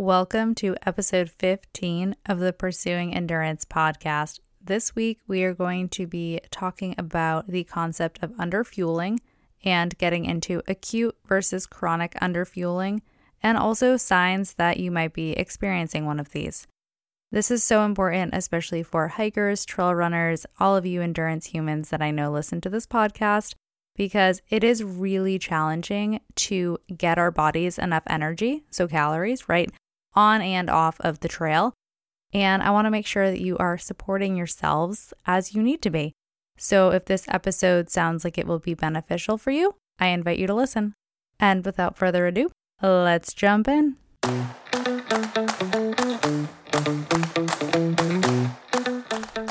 Welcome to episode 15 of the Pursuing Endurance podcast. This week, we are going to be talking about the concept of underfueling and getting into acute versus chronic underfueling, and also signs that you might be experiencing one of these. This is so important, especially for hikers, trail runners, all of you endurance humans that I know listen to this podcast, because it is really challenging to get our bodies enough energy, so calories, right, on and off of the trail. And I want to make sure that you are supporting yourselves as you need to be. So if this episode sounds like it will be beneficial for you, I invite you to listen. And without further ado, let's jump in.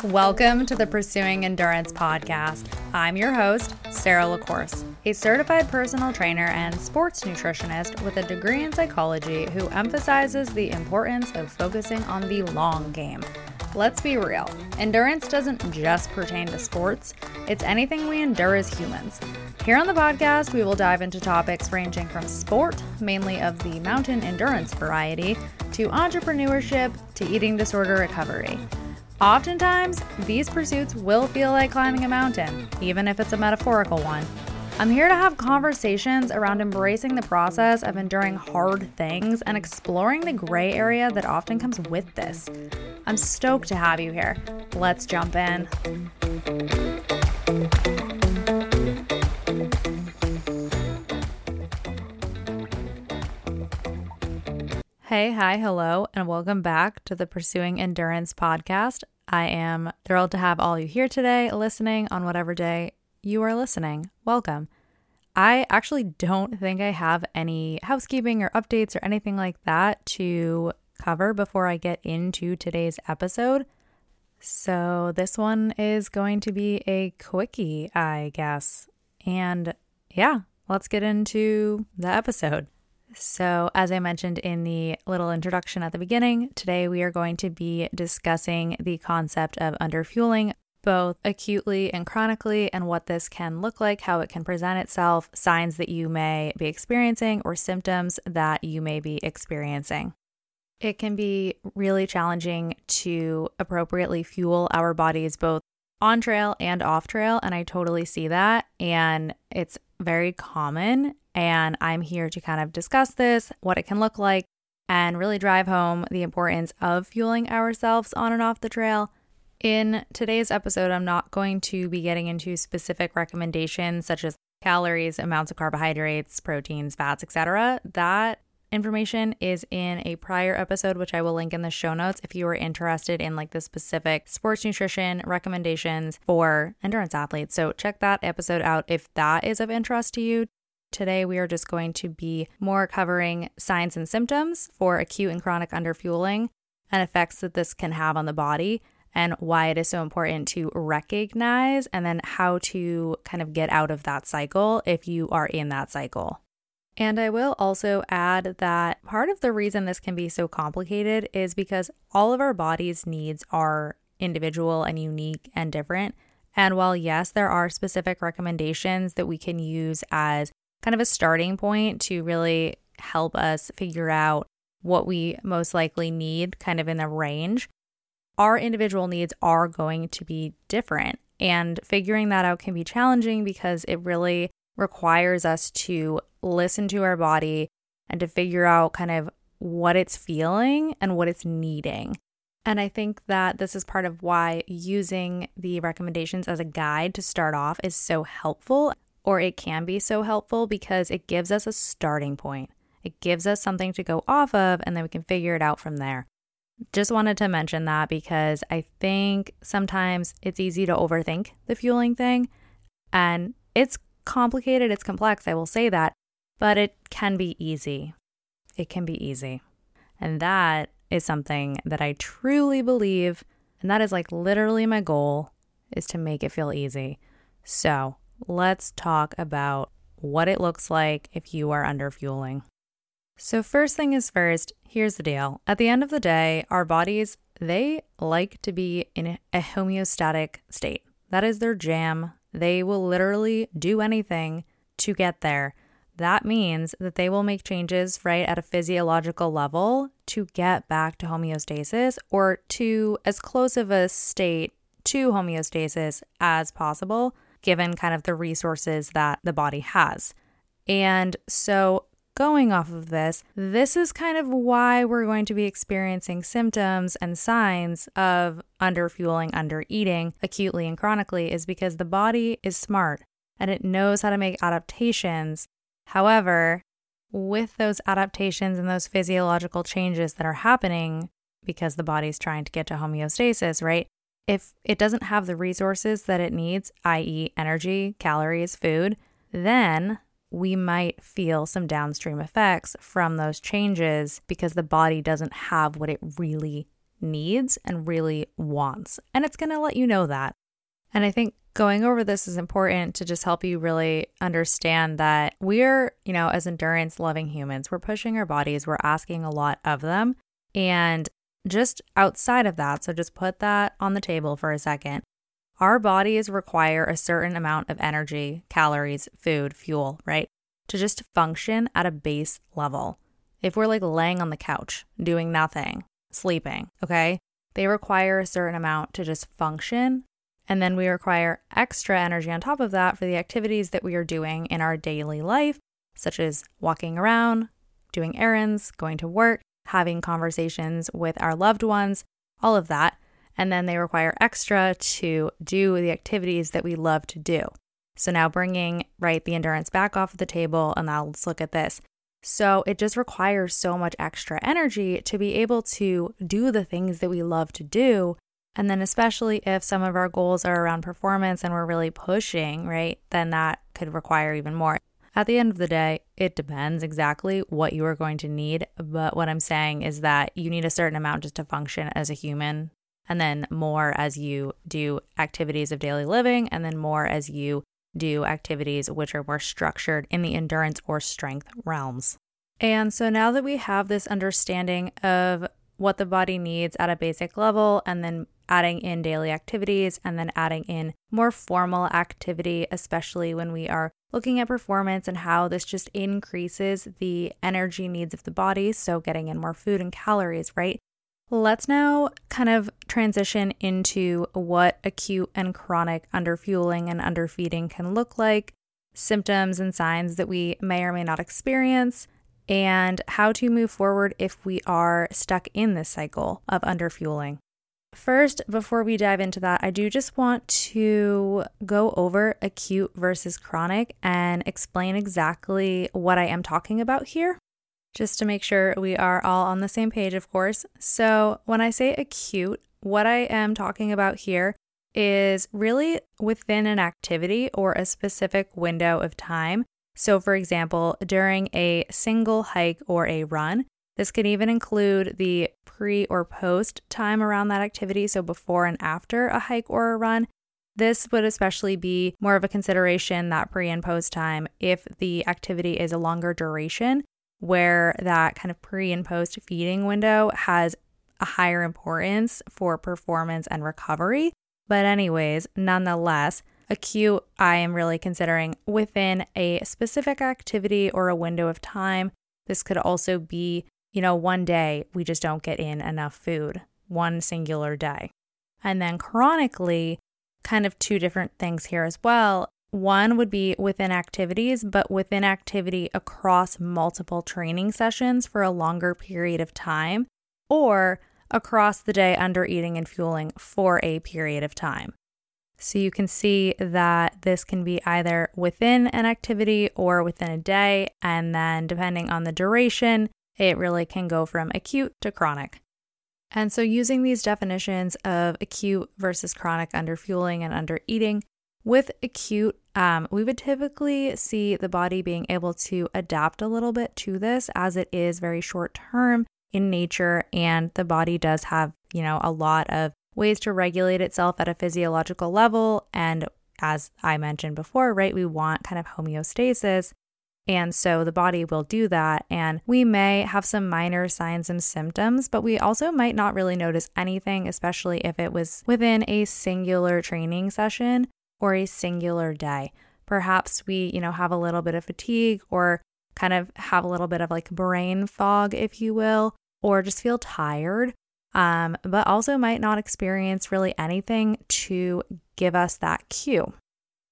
Welcome to the Pursuing Endurance podcast. I'm your host, Sarah LaCourse, a certified personal trainer and sports nutritionist with a degree in psychology who emphasizes the importance of focusing on the long game. Let's be real, endurance doesn't just pertain to sports, it's anything we endure as humans. Here on the podcast, we will dive into topics ranging from sport, mainly of the mountain endurance variety, to entrepreneurship, to eating disorder recovery. Oftentimes, these pursuits will feel like climbing a mountain, even if it's a metaphorical one. I'm here to have conversations around embracing the process of enduring hard things and exploring the gray area that often comes with this. I'm stoked to have you here. Let's jump in. Hey, hi, hello, and welcome back to the Pursuing Endurance podcast. I am thrilled to have all you here today listening on whatever day you are listening. Welcome. I actually don't think I have any housekeeping or updates or anything like that to cover before I get into today's episode. So, this one is going to be a quickie, I guess. And yeah, let's get into the episode. So, as I mentioned in the little introduction at the beginning, today we are going to be discussing the concept of underfueling, both acutely and chronically, and what this can look like, how it can present itself, signs that you may be experiencing, or symptoms that you may be experiencing. It can be really challenging to appropriately fuel our bodies both on trail and off trail, and I totally see that. And it's very common and I'm here to kind of discuss this, what it can look like, and really drive home the importance of fueling ourselves on and off the trail. In today's episode, I'm not going to be getting into specific recommendations such as calories, amounts of carbohydrates, proteins, fats, etc. That information is in a prior episode which I will link in the show notes if you are interested in like the specific sports nutrition recommendations for endurance athletes. So check that episode out if that is of interest to you. Today, we are just going to be more covering signs and symptoms for acute and chronic underfueling and effects that this can have on the body and why it is so important to recognize and then how to kind of get out of that cycle if you are in that cycle. And I will also add that part of the reason this can be so complicated is because all of our body's needs are individual and unique and different. And while, yes, there are specific recommendations that we can use as kind of a starting point to really help us figure out what we most likely need, kind of in the range. Our individual needs are going to be different. And figuring that out can be challenging because it really requires us to listen to our body and to figure out kind of what it's feeling and what it's needing. And I think that this is part of why using the recommendations as a guide to start off is so helpful or it can be so helpful because it gives us a starting point. It gives us something to go off of, and then we can figure it out from there. Just wanted to mention that because I think sometimes it's easy to overthink the fueling thing, and it's complicated, it's complex, I will say that, but it can be easy. It can be easy. And that is something that I truly believe, and that is like literally my goal is to make it feel easy. So, let's talk about what it looks like if you are underfueling. So, first thing is first, here's the deal. At the end of the day, our bodies, they like to be in a homeostatic state. That is their jam. They will literally do anything to get there. that means that they will make changes right at a physiological level to get back to homeostasis or to as close of a state to homeostasis as possible, given kind of the resources that the body has. And so, going off of this, this is kind of why we're going to be experiencing symptoms and signs of underfueling, undereating acutely and chronically, is because the body is smart and it knows how to make adaptations. However, with those adaptations and those physiological changes that are happening because the body's trying to get to homeostasis, right? If it doesn't have the resources that it needs, i.e., energy, calories, food, then we might feel some downstream effects from those changes because the body doesn't have what it really needs and really wants. And it's going to let you know that. And I think going over this is important to just help you really understand that we're, you know, as endurance loving humans, we're pushing our bodies, we're asking a lot of them. And just outside of that, so just put that on the table for a second. Our bodies require a certain amount of energy, calories, food, fuel, right? To just function at a base level. If we're like laying on the couch, doing nothing, sleeping, okay? They require a certain amount to just function. And then we require extra energy on top of that for the activities that we are doing in our daily life, such as walking around, doing errands, going to work, having conversations with our loved ones, all of that. And then they require extra to do the activities that we love to do. So now bringing right the endurance back off of the table and now let's look at this. So it just requires so much extra energy to be able to do the things that we love to do. And then especially if some of our goals are around performance and we're really pushing, right? Then that could require even more. At the end of the day, it depends exactly what you are going to need. But what I'm saying is that you need a certain amount just to function as a human, and then more as you do activities of daily living, and then more as you do activities which are more structured in the endurance or strength realms. And so now that we have this understanding of what the body needs at a basic level, and then adding in daily activities, and then adding in more formal activity, especially when we are looking at performance and how this just increases the energy needs of the body. So, getting in more food and calories, right? Let's now kind of transition into what acute and chronic underfueling and underfeeding can look like, symptoms and signs that we may or may not experience, and how to move forward if we are stuck in this cycle of underfueling. First, before we dive into that, I do just want to go over acute versus chronic and explain exactly what I am talking about here, just to make sure we are all on the same page, of course. So, when I say acute, what I am talking about here is really within an activity or a specific window of time. So, for example, during a single hike or a run, this could even include the pre or post time around that activity, so before and after a hike or a run. This would especially be more of a consideration that pre and post time if the activity is a longer duration, where that kind of pre and post feeding window has a higher importance for performance and recovery. But, anyways, nonetheless, acute, I am really considering within a specific activity or a window of time. This could also be you know, one day we just don't get in enough food, one singular day. And then chronically, kind of two different things here as well. One would be within activities, but within activity across multiple training sessions for a longer period of time, or across the day under eating and fueling for a period of time. So you can see that this can be either within an activity or within a day. And then, depending on the duration, it really can go from acute to chronic. And so, using these definitions of acute versus chronic underfueling and undereating, with acute, um, we would typically see the body being able to adapt a little bit to this as it is very short term in nature. And the body does have, you know, a lot of ways to regulate itself at a physiological level. And as I mentioned before, right, we want kind of homeostasis. And so the body will do that. And we may have some minor signs and symptoms, but we also might not really notice anything, especially if it was within a singular training session or a singular day. Perhaps we, you know, have a little bit of fatigue or kind of have a little bit of like brain fog, if you will, or just feel tired, um, but also might not experience really anything to give us that cue.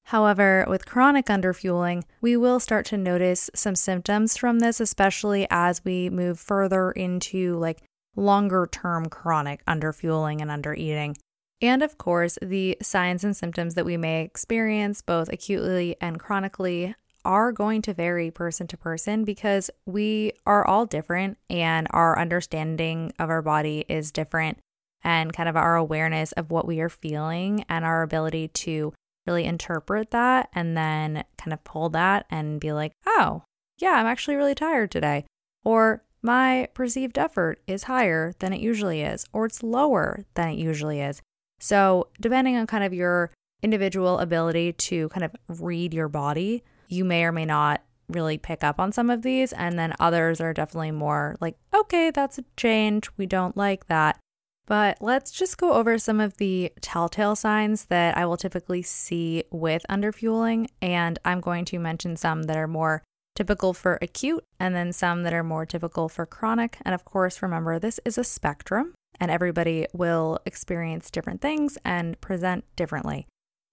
However, with chronic underfueling, we will start to notice some symptoms from this, especially as we move further into like longer term chronic underfueling and undereating. And of course, the signs and symptoms that we may experience both acutely and chronically are going to vary person to person because we are all different and our understanding of our body is different and kind of our awareness of what we are feeling and our ability to really interpret that and then kind of pull that and be like, oh, yeah, I'm actually really tired today. Or my perceived effort is higher than it usually is, or it's lower than it usually is. So, depending on kind of your individual ability to kind of read your body, you may or may not really pick up on some of these. And then others are definitely more like, okay, that's a change. We don't like that. But let's just go over some of the telltale signs that I will typically see with underfueling. And I'm going to mention some that are more typical for acute and then some that are more typical for chronic. And of course, remember, this is a spectrum and everybody will experience different things and present differently.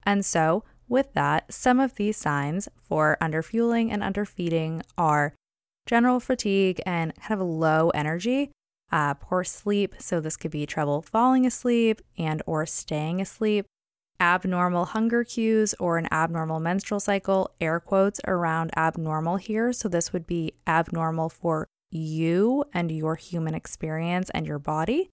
And so, with that, some of these signs for underfueling and underfeeding are general fatigue and kind of low energy, uh, poor sleep. So this could be trouble falling asleep and or staying asleep, abnormal hunger cues or an abnormal menstrual cycle. Air quotes around abnormal here. So this would be abnormal for you and your human experience and your body.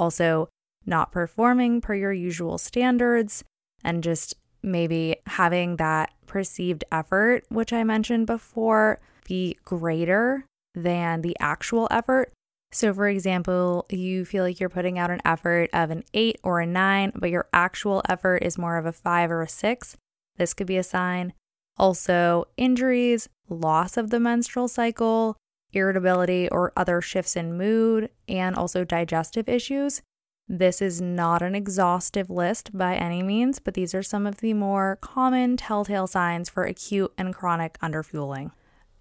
Also, not performing per your usual standards and just maybe having that perceived effort, which I mentioned before, be greater than the actual effort. So, for example, you feel like you're putting out an effort of an eight or a nine, but your actual effort is more of a five or a six. This could be a sign. Also, injuries, loss of the menstrual cycle, irritability or other shifts in mood, and also digestive issues. This is not an exhaustive list by any means, but these are some of the more common telltale signs for acute and chronic underfueling.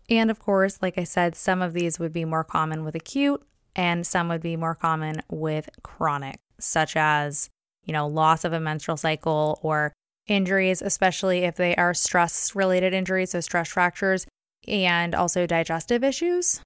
And of course, like I said, some of these would be more common with acute and some would be more common with chronic, such as, you know, loss of a menstrual cycle or injuries, especially if they are stress related injuries, so stress fractures, and also digestive issues.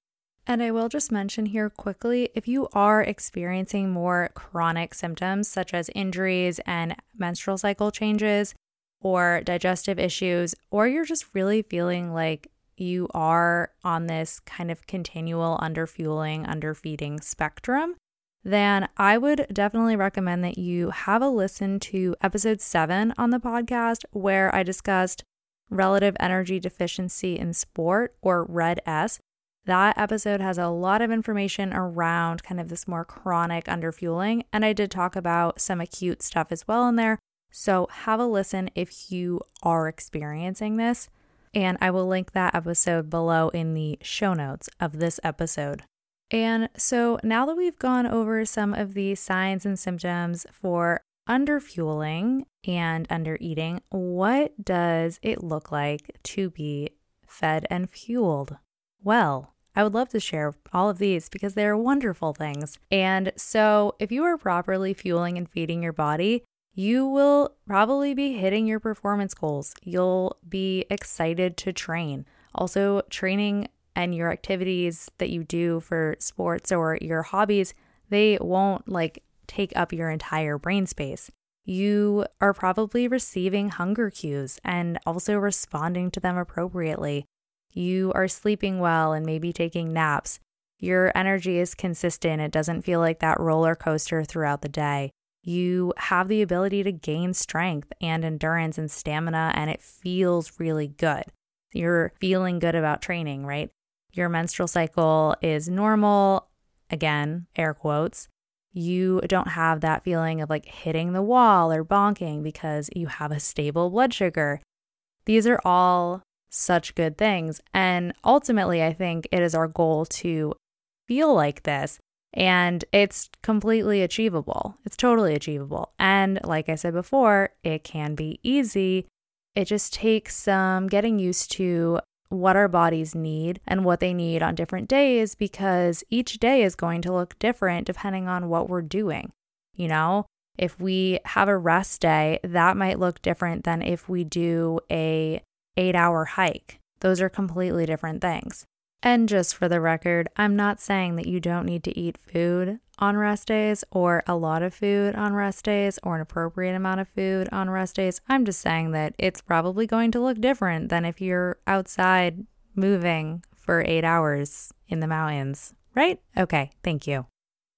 And I will just mention here quickly if you are experiencing more chronic symptoms such as injuries and menstrual cycle changes or digestive issues, or you're just really feeling like you are on this kind of continual underfueling, underfeeding spectrum, then I would definitely recommend that you have a listen to episode seven on the podcast where I discussed relative energy deficiency in sport or RED S that episode has a lot of information around kind of this more chronic underfueling. And I did talk about some acute stuff as well in there. So have a listen if you are experiencing this. And I will link that episode below in the show notes of this episode. And so now that we've gone over some of the signs and symptoms for underfueling and undereating, what does it look like to be fed and fueled? Well, I would love to share all of these because they're wonderful things. And so, if you are properly fueling and feeding your body, you will probably be hitting your performance goals. You'll be excited to train. Also, training and your activities that you do for sports or your hobbies, they won't like take up your entire brain space. You are probably receiving hunger cues and also responding to them appropriately. You are sleeping well and maybe taking naps. Your energy is consistent. It doesn't feel like that roller coaster throughout the day. You have the ability to gain strength and endurance and stamina, and it feels really good. You're feeling good about training, right? Your menstrual cycle is normal. Again, air quotes. You don't have that feeling of like hitting the wall or bonking because you have a stable blood sugar. These are all such good things. And ultimately, I think it is our goal to feel like this. And it's completely achievable. It's totally achievable. And like I said before, it can be easy. It just takes some getting used to what our bodies need and what they need on different days because each day is going to look different depending on what we're doing. You know, if we have a rest day, that might look different than if we do a 8-hour hike. Those are completely different things. And just for the record, I'm not saying that you don't need to eat food on rest days or a lot of food on rest days or an appropriate amount of food on rest days. I'm just saying that it's probably going to look different than if you're outside moving for eight hours in the mountains, right? Okay, thank you.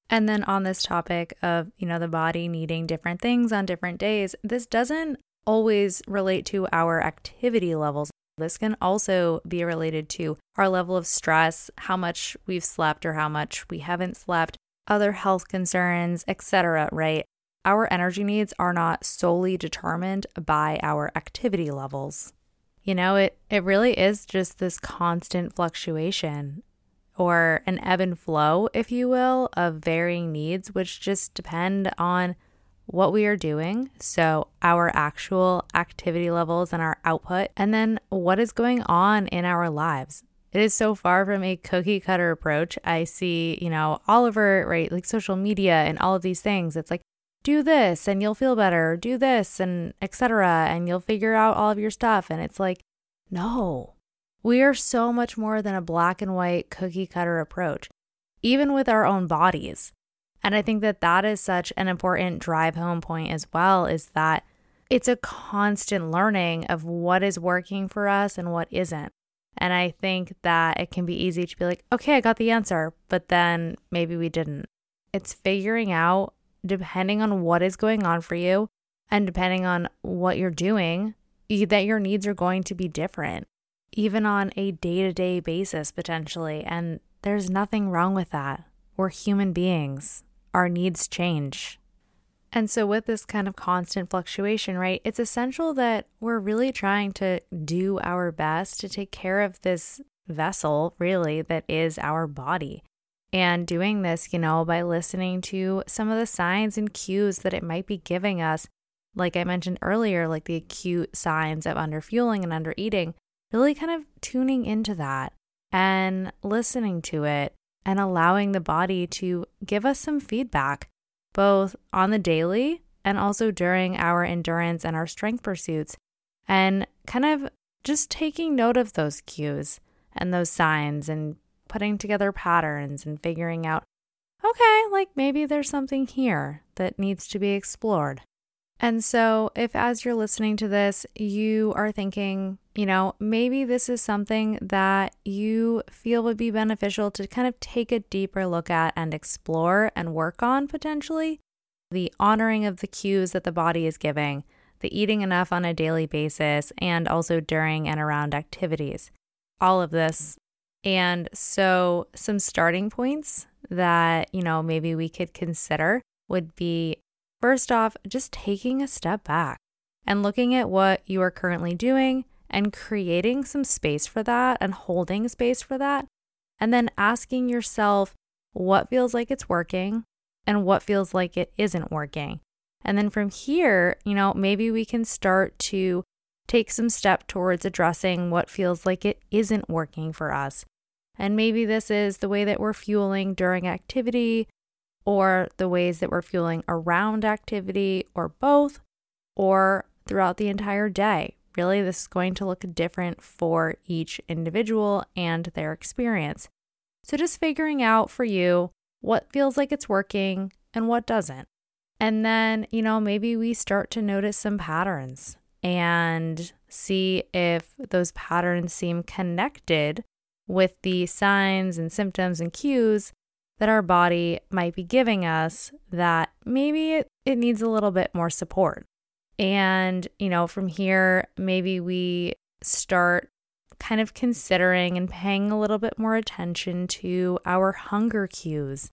And then on this topic of, you know, the body needing different things on different days, this doesn't always relate to our activity levels. This can also be related to our level of stress, how much we've slept or how much we haven't slept, other health concerns, etc., right? Our energy needs are not solely determined by our activity levels. You know, it it really is just this constant fluctuation or an ebb and flow, if you will, of varying needs which just depend on what we are doing, so our actual activity levels and our output, and then what is going on in our lives. It is so far from a cookie cutter approach. I see, you know, all over, right, like social media and all of these things. It's like, do this and you'll feel better, do this and etc. and you'll figure out all of your stuff. And it's like, no, we are so much more than a black and white cookie cutter approach, even with our own bodies. And I think that that is such an important drive home point as well is that it's a constant learning of what is working for us and what isn't. And I think that it can be easy to be like, okay, I got the answer, but then maybe we didn't. It's figuring out, depending on what is going on for you and depending on what you're doing, that your needs are going to be different, even on a day to day basis, potentially. And there's nothing wrong with that. We're human beings our needs change. And so, with this kind of constant fluctuation, right, it's essential that we're really trying to do our best to take care of this vessel, really, that is our body. And doing this, you know, by listening to some of the signs and cues that it might be giving us, like I mentioned earlier, like the acute signs of underfueling and undereating, really kind of tuning into that and listening to it and allowing the body to give us some feedback, both on the daily and also during our endurance and our strength pursuits, and kind of just taking note of those cues and those signs and putting together patterns and figuring out, okay, like maybe there's something here that needs to be explored. And so, if as you're listening to this, you are thinking, you know, maybe this is something that you feel would be beneficial to kind of take a deeper look at and explore and work on potentially, the honoring of the cues that the body is giving, the eating enough on a daily basis, and also during and around activities, all of this. And so, some starting points that, you know, maybe we could consider would be First off, just taking a step back and looking at what you are currently doing and creating some space for that and holding space for that. And then asking yourself what feels like it's working and what feels like it isn't working. And then from here, you know, maybe we can start to take some step towards addressing what feels like it isn't working for us. And maybe this is the way that we're fueling during activity or the ways that we're fueling around activity, or both, or throughout the entire day. Really, this is going to look different for each individual and their experience. So, just figuring out for you what feels like it's working and what doesn't. And then, you know, maybe we start to notice some patterns and see if those patterns seem connected with the signs and symptoms and cues that our body might be giving us that maybe it, it needs a little bit more support. And, you know, from here, maybe we start kind of considering and paying a little bit more attention to our hunger cues,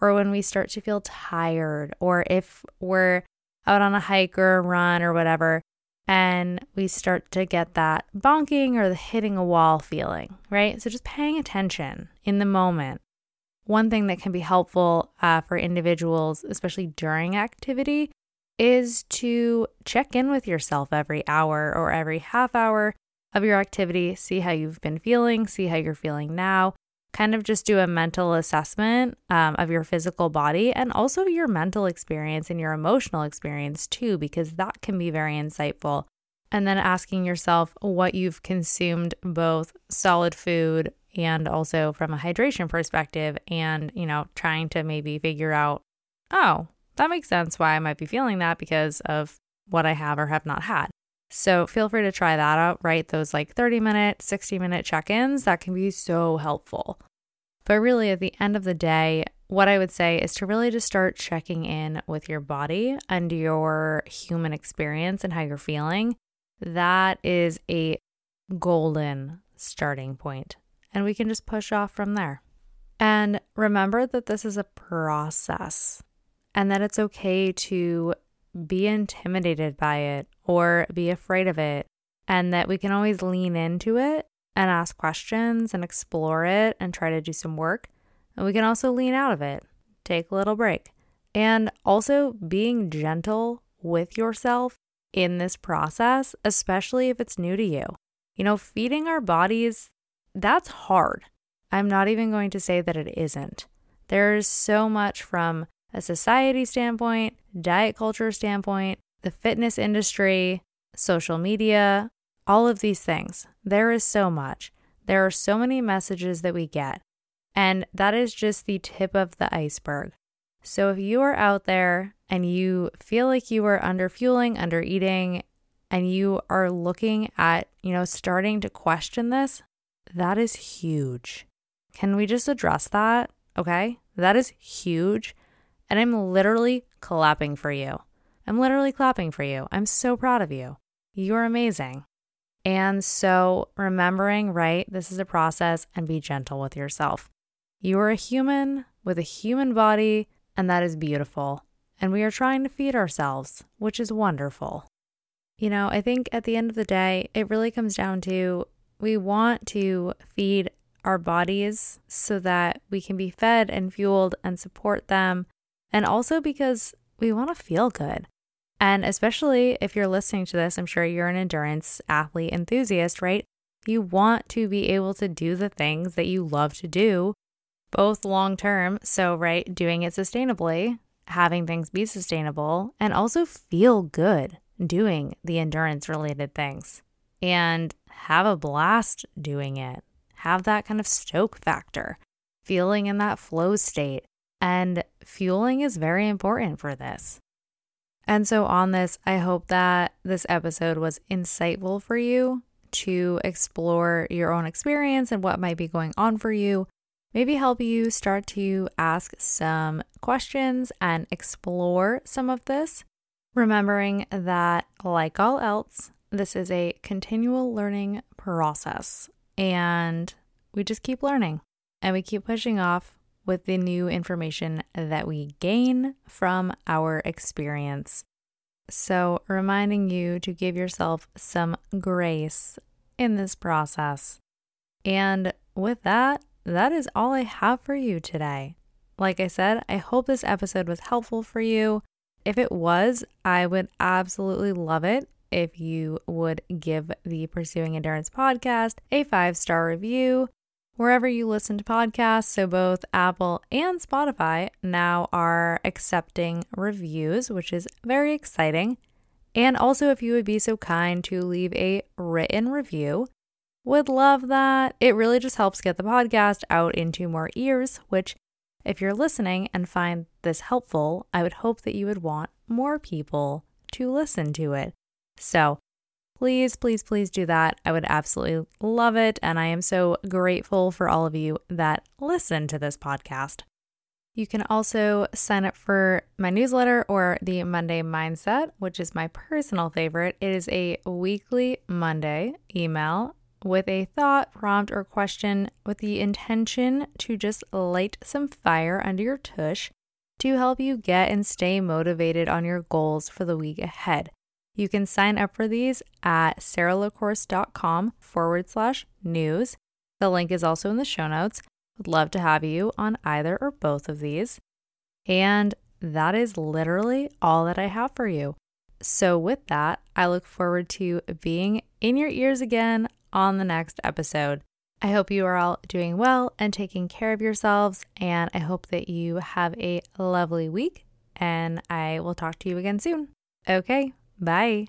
or when we start to feel tired, or if we're out on a hike or a run or whatever, and we start to get that bonking or the hitting a wall feeling, right? So just paying attention in the moment one thing that can be helpful uh, for individuals, especially during activity, is to check in with yourself every hour or every half hour of your activity, see how you've been feeling, see how you're feeling now. Kind of just do a mental assessment um, of your physical body and also your mental experience and your emotional experience too, because that can be very insightful. And then asking yourself what you've consumed, both solid food and also from a hydration perspective, and, you know, trying to maybe figure out, oh, that makes sense why I might be feeling that because of what I have or have not had. So feel free to try that out, right? Those like 30 minute, 60 minute check ins, that can be so helpful. But really, at the end of the day, what I would say is to really just start checking in with your body and your human experience and how you're feeling. That is a golden starting point, and we can just push off from there. And remember that this is a process and that it's okay to be intimidated by it or be afraid of it, and that we can always lean into it and ask questions and explore it and try to do some work. And we can also lean out of it, take a little break. And also being gentle with yourself in this process, especially if it's new to you. You know, feeding our bodies, that's hard. I'm not even going to say that it isn't. There's so much from a society standpoint, diet culture standpoint, the fitness industry, social media, all of these things. There is so much. There are so many messages that we get. And that is just the tip of the iceberg. So if you are out there and you feel like you are under fueling, under eating, and you are looking at, you know, starting to question this, that is huge. Can we just address that? Okay. That is huge. And I'm literally clapping for you. I'm literally clapping for you. I'm so proud of you. You're amazing. And so, remembering, right, this is a process and be gentle with yourself. You are a human with a human body, and that is beautiful. And we are trying to feed ourselves, which is wonderful. You know, I think at the end of the day, it really comes down to we want to feed our bodies so that we can be fed and fueled and support them and also because we want to feel good. And especially if you're listening to this, I'm sure you're an endurance athlete enthusiast, right? You want to be able to do the things that you love to do, both long term. So, right, doing it sustainably, having things be sustainable, and also feel good doing the endurance related things and have a blast doing it. Have that kind of stoke factor, feeling in that flow state. And fueling is very important for this. And so, on this, I hope that this episode was insightful for you to explore your own experience and what might be going on for you. Maybe help you start to ask some questions and explore some of this. Remembering that, like all else, this is a continual learning process and we just keep learning and we keep pushing off with the new information that we gain from our experience. So, reminding you to give yourself some grace in this process. And with that, that is all I have for you today. Like I said, I hope this episode was helpful for you. If it was, I would absolutely love it if you would give the Pursuing Endurance podcast a five star review wherever you listen to podcasts. So both Apple and Spotify now are accepting reviews, which is very exciting. And also, if you would be so kind to leave a written review, would love that. It really just helps get the podcast out into more ears, which, if you're listening and find this helpful, I would hope that you would want more people to listen to it. So, please, please, please do that. I would absolutely love it. And I am so grateful for all of you that listen to this podcast. You can also sign up for my newsletter or the Monday Mindset, which is my personal favorite. It is a weekly Monday email with a thought, prompt, or question with the intention to just light some fire under your tush to help you get and stay motivated on your goals for the week ahead. You can sign up for these at saralacourse.com forward slash news. The link is also in the show notes. Would love to have you on either or both of these. And that is literally all that I have for you. So, with that, I look forward to being in your ears again on the next episode. I hope you are all doing well and taking care of yourselves, and I hope that you have a lovely week. And I will talk to you again soon. Okay, bye.